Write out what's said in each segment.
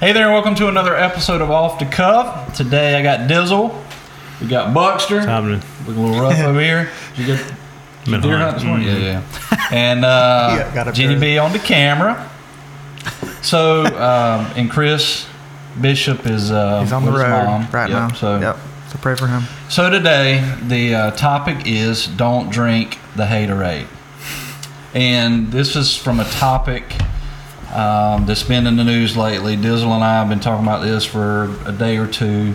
Hey there, and welcome to another episode of Off the Cuff. Today I got Dizzle, we got Buckster, happening? looking a little rough over here. Did you get Been deer hunt this morning? Yeah, yeah. And uh, Yeah, got up Jenny there. B on the camera. So, um, and Chris Bishop is uh, He's on the with his road mom. right Yep, now. So, yep. So pray for him. so today the uh, topic is don't drink the haterade, and this is from a topic um, that's been in the news lately. Dizzle and I have been talking about this for a day or 2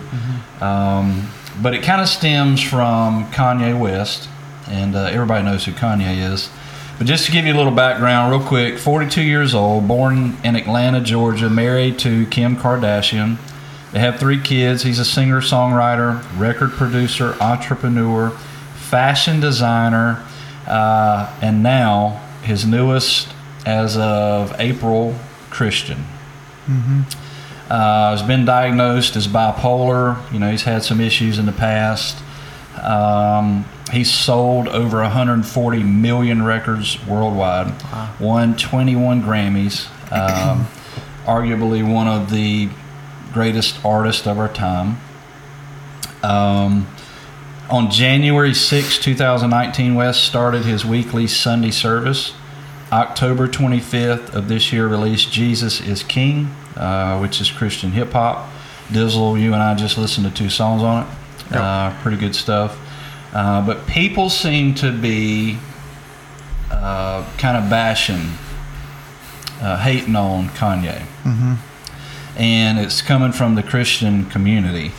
um, but it kind of stems from Kanye West, and uh, everybody knows who Kanye is. But just to give you a little background, real quick 42 years old, born in Atlanta, Georgia, married to Kim Kardashian. They have three kids. He's a singer, songwriter, record producer, entrepreneur, fashion designer, uh, and now his newest, as of April, Christian. Uh, has been diagnosed as bipolar. You know, he's had some issues in the past. Um, he's sold over 140 million records worldwide. Won 21 Grammys. Um, arguably one of the greatest artists of our time. Um, on January 6, 2019, West started his weekly Sunday service. October 25th of this year released Jesus is King, uh, which is Christian hip hop. Dizzle, you and I just listened to two songs on it. Yep. Uh, pretty good stuff. Uh, but people seem to be uh, kind of bashing, uh, hating on Kanye Mm-hmm. and it's coming from the Christian community.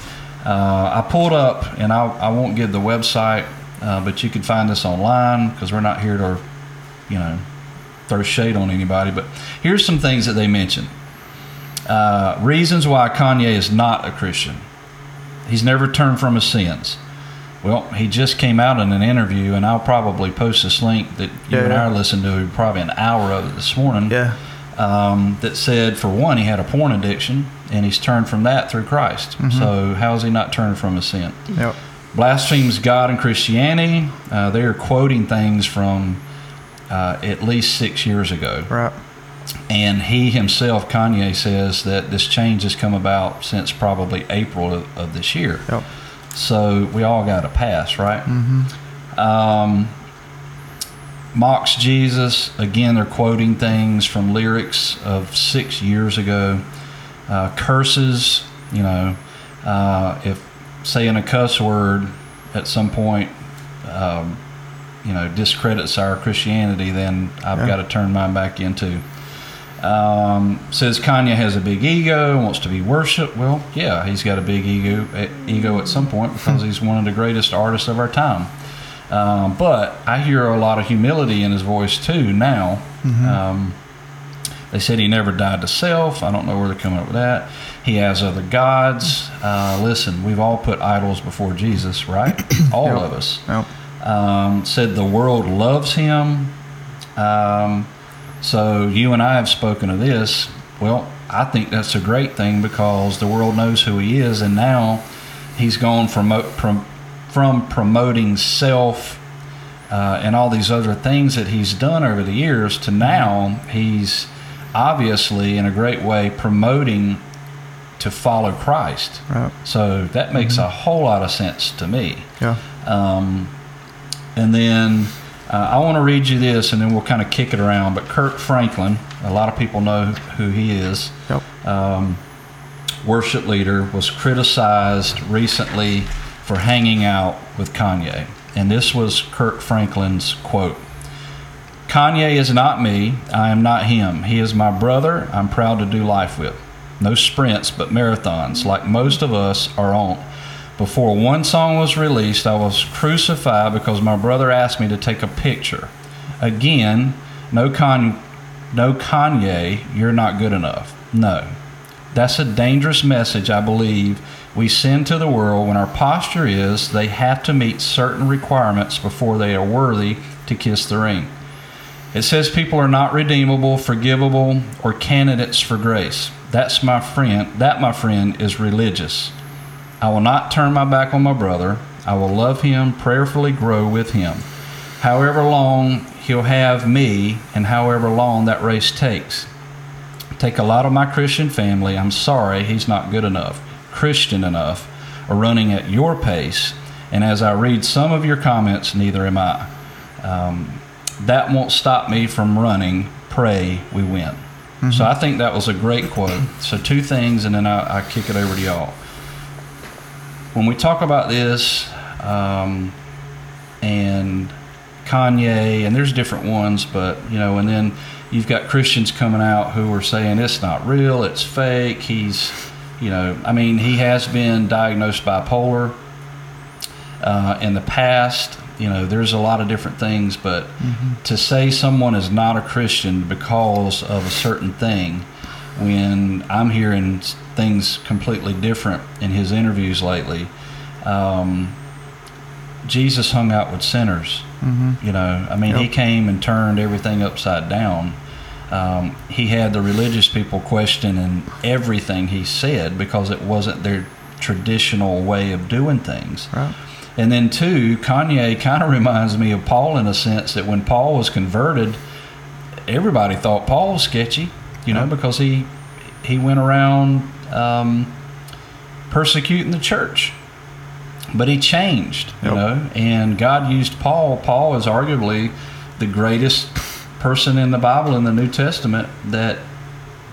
Uh, I pulled up, and I, I won't give the website, uh, but you can find this online because we're not here to, you know, throw shade on anybody. But here's some things that they mentioned. Uh, reasons why Kanye is not a Christian. He's never turned from his sins. Well, he just came out in an interview, and I'll probably post this link that you Yeah, and I yeah. listening to probably an hour of it this morning Yeah. um, that said, for one, he had a porn addiction and he's turned from that through Christ. So, how is he not turned from his sin? Yep. Blasphemes God and Christianity. Uh, they are quoting things from uh, at least six years ago. Right. And he himself, Kanye, says that this change has come about since probably April of, of this year. Yep. So, we all got a pass, right? Mm-hmm. Um, mocks Jesus. Again, they're quoting things from lyrics of six years ago. Uh, curses, you know, uh, if saying a cuss word at some point, um, you know, discredits our Christianity, then I've Yeah. got to turn mine back into. Um, says Kanye has a big ego, wants to be worshipped. Well, yeah, he's got a big ego, eh, ego at some point because he's one of the greatest artists of our time. Um, but I hear a lot of humility in his voice too now. Um, they said he never died to self. I don't know where they're coming up with that. He has other gods. Uh, listen, we've all put idols before Jesus, right? all Yep. of us Yep. Um, said the world loves him. Um, so you and I have spoken of this. Well, I think that's a great thing because the world knows who he is, and now he's gone from from, from promoting self uh, and all these other things that he's done over the years to now he's obviously in a great way promoting to follow Christ. Right. So that makes a whole lot of sense to me. Yeah. Um, and then uh, I want to read you this, and then we'll kind of kick it around. But Kirk Franklin, a lot of people know who he is. Yep. Um, worship leader was criticized recently for hanging out with Kanye, and this was Kirk Franklin's quote. Kanye is not me. I am not him. He is my brother. I'm proud to do life with. No sprints, but marathons, like most of us are on. Before one song was released, I was crucified because my brother asked me to take a picture. Again, no Kanye, no Kanye, you're not good enough. No. That's a dangerous message, I believe, we send to the world when our posture is they have to meet certain requirements before they are worthy to kiss the ring. It says people are not redeemable, forgivable, or candidates for grace. That's my friend. That, my friend, is religious. I will not turn my back on my brother. I will love him, prayerfully grow with him. However long he'll have me, and however long that race takes. take a lot of my Christian family. I'm sorry, he's not good enough, Christian enough, or running at your pace. And as I read some of your comments, neither am I. Um, that won't stop me from running. Pray we win. So I think that was a great quote. So two things, and then I, I kick it over to y'all. When we talk about this, um, and Kanye, and there's different ones, but you know, and then you've got Christians coming out who are saying it's not real, it's fake. He's, you know, I mean, he has been diagnosed bipolar uh, in the past. You know, there's a lot of different things, but to say someone is not a Christian because of a certain thing, when I'm hearing things completely different in his interviews lately, um, Jesus hung out with sinners. You know, I mean, he came and turned everything upside down. Um, he had the religious people questioning everything he said because it wasn't their traditional way of doing things. Right. And then, two, Kanye kind of reminds me of Paul in a sense that when Paul was converted, everybody thought Paul was sketchy, you know, because he he went around um, persecuting the church. But he changed, you Yep. know, and God used Paul. Paul is arguably the greatest person in the Bible in the New Testament that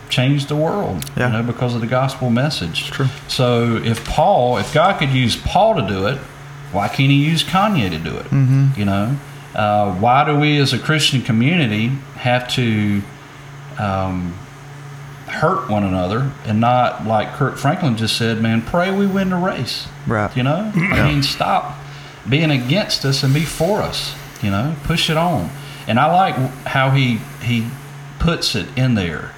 changed the world, Yeah. you know, because of the gospel message. True. So if Paul, if God could use Paul to do it, why can't He use Kanye to do it? Mm-hmm. You know, uh, why do we as a Christian community have to um, hurt one another and not like Kirk Franklin just said, man, pray we win the race. Right. You know, I mean, stop being against us and be for us. You know, push it on. And I like how he he puts it in there.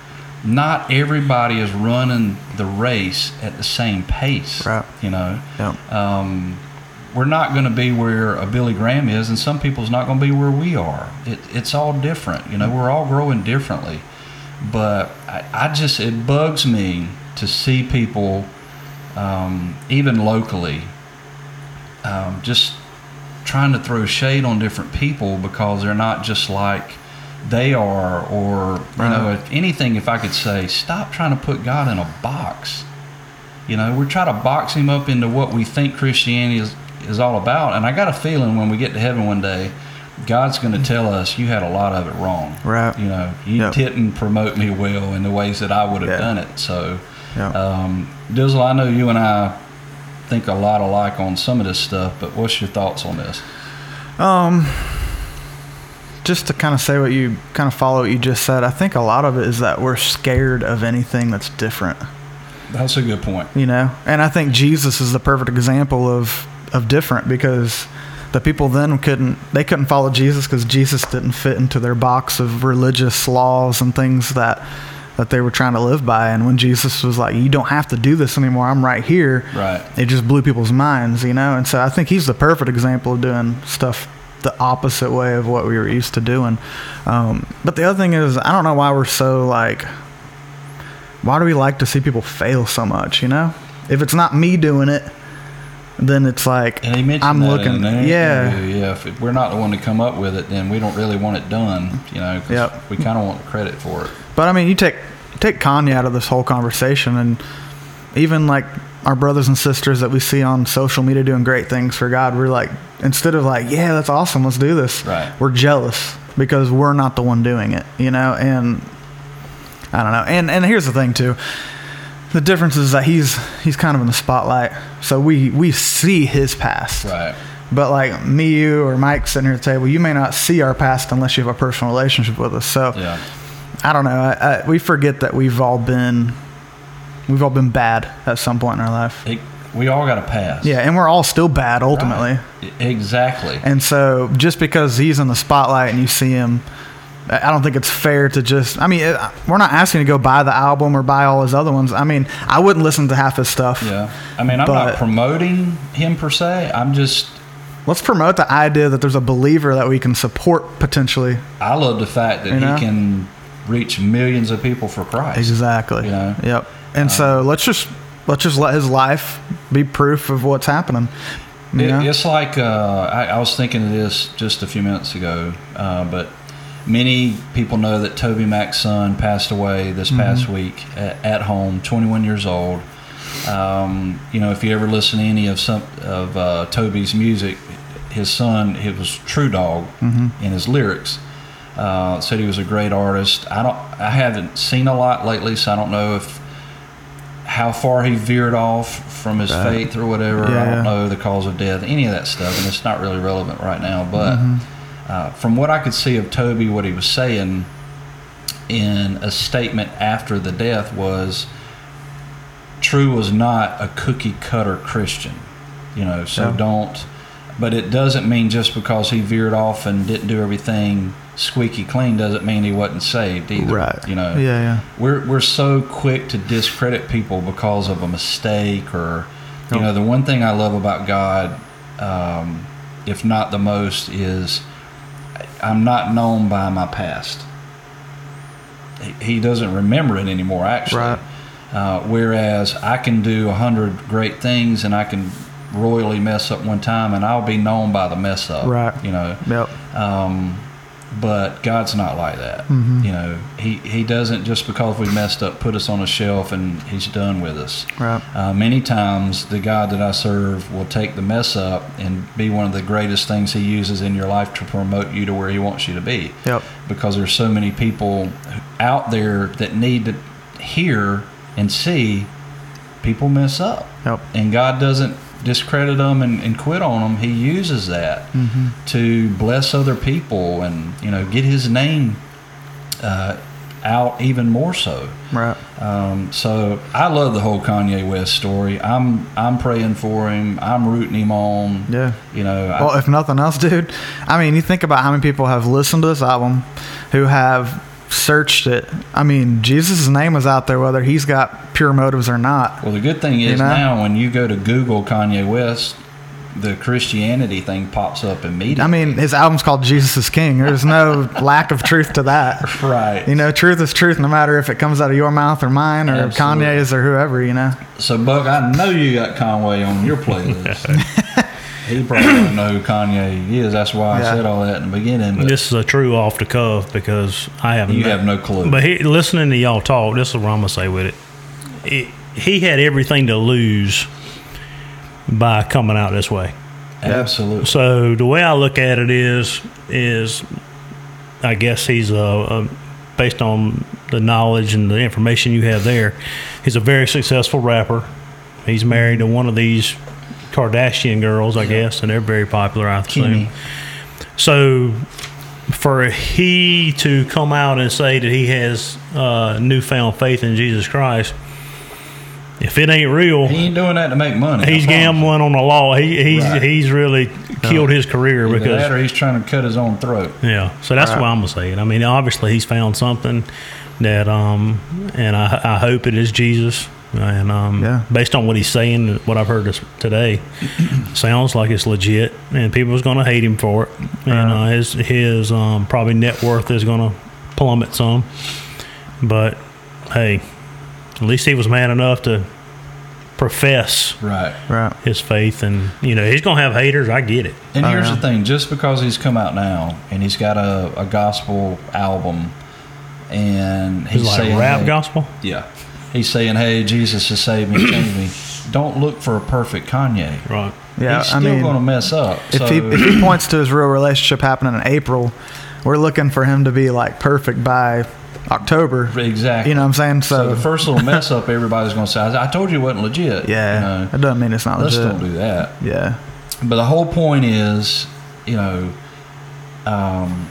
Not everybody is running the race at the same pace. Right. You know, Yep. um, we're not going to be where a Billy Graham is, and some people's not going to be where we are. It, it's all different. You know, we're all growing differently. But I, I just, it bugs me to see people, um, even locally, um, just trying to throw shade on different people because they're not just like they are, or, you know, if anything, if I could say, stop trying to put God in a box. You know, we're trying to box him up into what we think Christianity is, is all about. And I got a feeling when we get to heaven one day, God's going to tell us you had a lot of it wrong. Right. You know, you Yep. didn't promote me well in the ways that I would have Yeah. done it. So, Yeah. um, Dizzle, I know you and I think a lot alike on some of this stuff, but what's your thoughts on this? Um, just to kind of say what you kind of follow what you just said, I think a lot of it is that we're scared of anything that's different, That's a good point. you know. And I think Jesus is the perfect example of of different because the people then couldn't they couldn't follow Jesus because Jesus didn't fit into their box of religious laws and things that that they were trying to live by. And when Jesus was like, "You don't have to do this anymore. I'm right here," Right. it just blew people's minds, you know. And so I think he's the perfect example of doing stuff the opposite way of what we were used to doing. Um, but the other thing is, I don't know why we're so like. Why do we like to see people fail so much? You know, if it's not me doing it, then it's like And he mentioned I'm looking. yeah, interview. yeah. If we're not the one to come up with it, then we don't really want it done. You know, 'cause Yep. we kind of want the credit for it. But I mean, you take take Kanye out of this whole conversation, and even like our brothers and sisters that we see on social media doing great things for God, we're like, instead of like, yeah, that's awesome, let's do this. Right. We're jealous because we're not the one doing it, you know. And I don't know. And and here's the thing too. The difference is that he's he's kind of in the spotlight, so we we see his past. Right. But like me, you, or Mike sitting here at the table, you may not see our past unless you have a personal relationship with us. So Yeah. I don't know. I, I, we forget that we've all been we've all been bad at some point in our life. It, we all got a past. Yeah, and we're all still bad ultimately. Right. Exactly. And so just because he's in the spotlight and you see him, I don't think it's fair to just. I mean, it, we're not asking to go buy the album or buy all his other ones. I mean, I wouldn't listen to half his stuff. Yeah. I mean, I'm But- not promoting him per se. I'm just, Let's promote the idea that there's a believer that we can support potentially. I love the fact that You know? he can reach millions of people for Christ. Exactly. You know? Yep. And so let's just let's just let his life be proof of what's happening. It, it's like uh, I, I was thinking of this just a few minutes ago, uh, but many people know that Toby Mac's son passed away this past week at, at home, 21 years old. Um, you know, if you ever listen to any of some of uh, Toby's music, his son, it was TruDog in his lyrics. Uh, said he was a great artist. I don't, I haven't seen a lot lately, so I don't know if how far he veered off from his Right. faith or whatever. I don't know the cause of death, any of that stuff, and it's not really relevant right now. But uh, from what I could see of Toby, what he was saying in a statement after the death was True was not a cookie cutter Christian, you know, so Yeah. don't. But it doesn't mean just because he veered off and didn't do everything squeaky clean doesn't mean he wasn't saved either. Right. You know. Yeah, yeah. We're we're so quick to discredit people because of a mistake or, you Yep. know, the one thing I love about God, um, if not the most, is I'm not known by my past. He, he doesn't remember it anymore, actually. Right. Uh, whereas I can do a hundred great things and I can royally mess up one time and I'll be known by the mess up. Right. You know. Yep. Um, but God's not like that. Mhm. You know, he, he doesn't just because we messed up put us on a shelf and he's done with us. Right. Uh, many times, the God that I serve will take the mess up and be one of the greatest things He uses in your life to promote you to where He wants you to be. Yep. Because there's so many people out there that need to hear and see people mess up, Yep. and God doesn't discredit them and, and quit on them. He uses that hmm to bless other people and you know get His name uh, out even more so. Right. Um, so I love the whole Kanye West story. I'm I'm praying for him. I'm rooting him on. Yeah. You know, I- Well, if nothing else, dude, I mean, you think about how many people have listened to this album, who have searched it. I mean, Jesus' name is out there, whether he's got pure motives or not. well, the good thing is You know? now when you go to Google Kanye West, the Christianity thing pops up immediately. I mean, his album's called Jesus is King. There's no lack of truth to that. right. You know, truth is truth, no matter if it comes out of your mouth or mine or Absolutely. Kanye's or whoever. You know. So, Buck, I know you got Conway on your playlist. he probably doesn't know who Kanye is. That's why I said all that in the beginning. But This is a true off the cuff because I have you have no clue. But he, listening to y'all talk, this is what I'm gonna say with it. it. He had everything to lose by coming out this way. Absolutely. So the way I look at it is, is I guess he's a, a based on the knowledge and the information you have there, he's a very successful rapper. He's married to one of these Kardashian girls, I guess, and they're very popular. I assume. Kimmy. So, for he to come out and say that he has uh, newfound faith in Jesus Christ, if it ain't real, He ain't doing that to make money. I he's promise you. gambling on the law. He, he's Right. he's really killed his career Either because that or he's trying to cut his own throat. yeah. So that's Right. why I'm gonna say it. I mean, obviously he's found something that um, and I I hope it is Jesus. And um, Yeah. based on what he's saying, what I've heard this today, sounds like it's legit, and people's going to hate him for it, and uh, his his um, probably net worth is going to plummet some. But hey, at least he was man enough to profess Right. Right. his faith, and you know he's going to have haters. I get it. And Oh, here's yeah. the thing: just because he's come out now and he's got a, a gospel album, and he's He's like saying, rap hey- gospel. yeah, he's saying, "Hey, Jesus has saved me, changed me." Don't look for a perfect Kanye. Right. Yeah. he's I still mean, going to mess up. if so, he if he points to his real relationship happening in April, we're looking for him to be like perfect by October. exactly, You know what I'm saying? so, So, the first little mess up, everybody's going to say, "I told you it wasn't legit." yeah, you know? that doesn't mean it's not let's legit. don't do that. Yeah. But the whole point is, you know, um,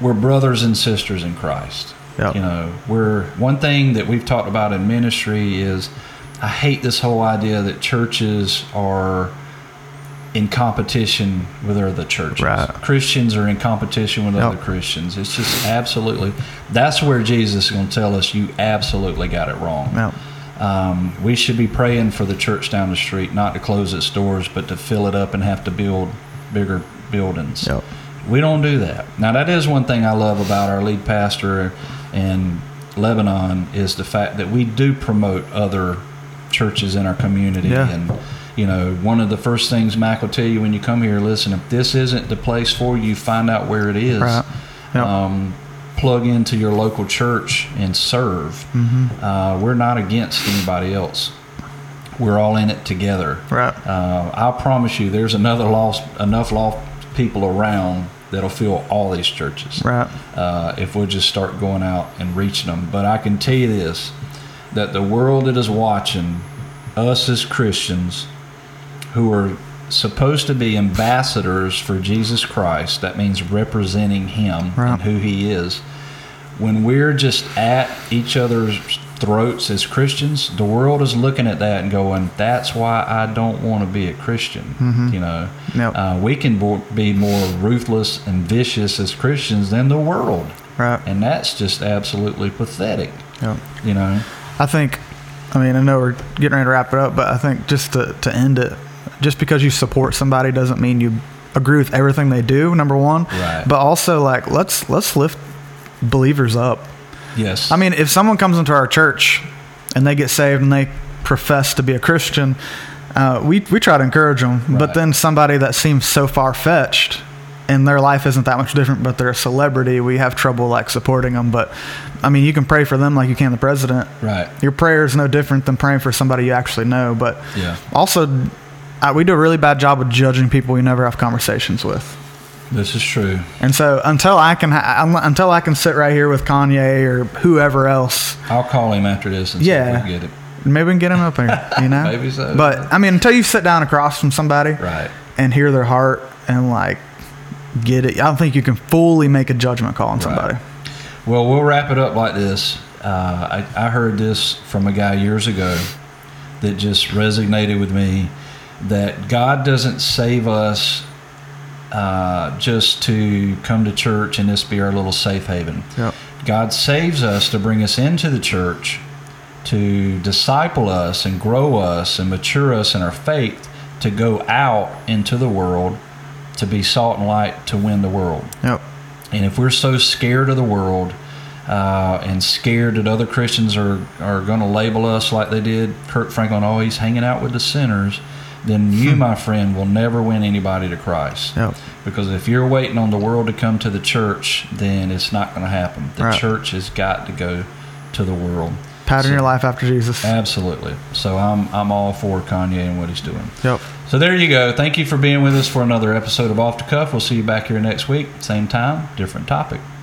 we're brothers and sisters in Christ. Yep. You know, we're one thing that we've talked about in ministry is I hate this whole idea that churches are in competition with other churches. Right. Christians are in competition with Yep. other Christians. It's just absolutely that's where Jesus is going to tell us you absolutely got it wrong. Yep. Um, we should be praying for the church down the street not to close its doors, but to fill it up and have to build bigger buildings. Yep. We don't do that. Now, that is one thing I love about our lead pastor in Lebanon is the fact that we do promote other churches in our community. Yeah. And, you know, one of the first things Mac will tell you when you come here, listen, if this isn't the place for you, find out where it is. Right. Yep. Um, plug into your local church and serve. Mm-hmm. Uh, we're not against anybody else. We're all in it together. Right. Uh, I promise you, there's another lost enough lost people around that'll fill all these churches. Right. Uh, if we'll just start going out and reaching them. But I can tell you this: that the world that is watching us as Christians, who are supposed to be ambassadors for Jesus Christ, that means representing Him Right. and who He is. When we're just at each other's throats as Christians, the world is looking at that and going, "That's why I don't want to be a Christian." You know, uh, we can be more ruthless and vicious as Christians than the world, Right. and that's just absolutely pathetic. Yep. You know, I think, I mean, I know we're getting ready to wrap it up, but I think just to, to end it, just because you support somebody doesn't mean you agree with everything they do. Number one, Right. But also, like, let's let's lift believers up. Yes, I mean, if someone comes into our church and they get saved and they profess to be a Christian, uh, we we try to encourage them. But then somebody that seems so far fetched and their life isn't that much different, but they're a celebrity, we have trouble like supporting them. But I mean, you can pray for them like you can the president. right, Your prayer is no different than praying for somebody you actually know. But yeah, also, uh, we do a really bad job of judging people we never have conversations with. This is true. And so until I can ha- until I can sit right here with Kanye or whoever else, I'll call him after this and Yeah. see if we can get it. maybe we can get him up here. You know, Maybe so. But I mean, until you sit down across from somebody Right. and hear their heart and like get it, I don't think you can fully make a judgment call on somebody. Well, we'll wrap it up like this. Uh, I, I heard this from a guy years ago that just resonated with me that God doesn't save us uh, just to come to church and this be our little safe haven. Yep. God saves us to bring us into the church, to disciple us and grow us and mature us in our faith, to go out into the world, to be salt and light, to win the world. Yep. And if we're so scared of the world uh, and scared that other Christians are, are going to label us like they did Kirk Franklin, oh, he's hanging out with the sinners, then you, my friend, will never win anybody to Christ. Yep. Because if you're waiting on the world to come to the church, then it's not going to happen. The Right. church has got to go to the world. Pattern So- your life after Jesus. Absolutely. So I'm I'm all for Kanye and what he's doing. Yep. So there you go. Thank you for being with us for another episode of Off the Cuff. We'll see you back here next week, same time, different topic.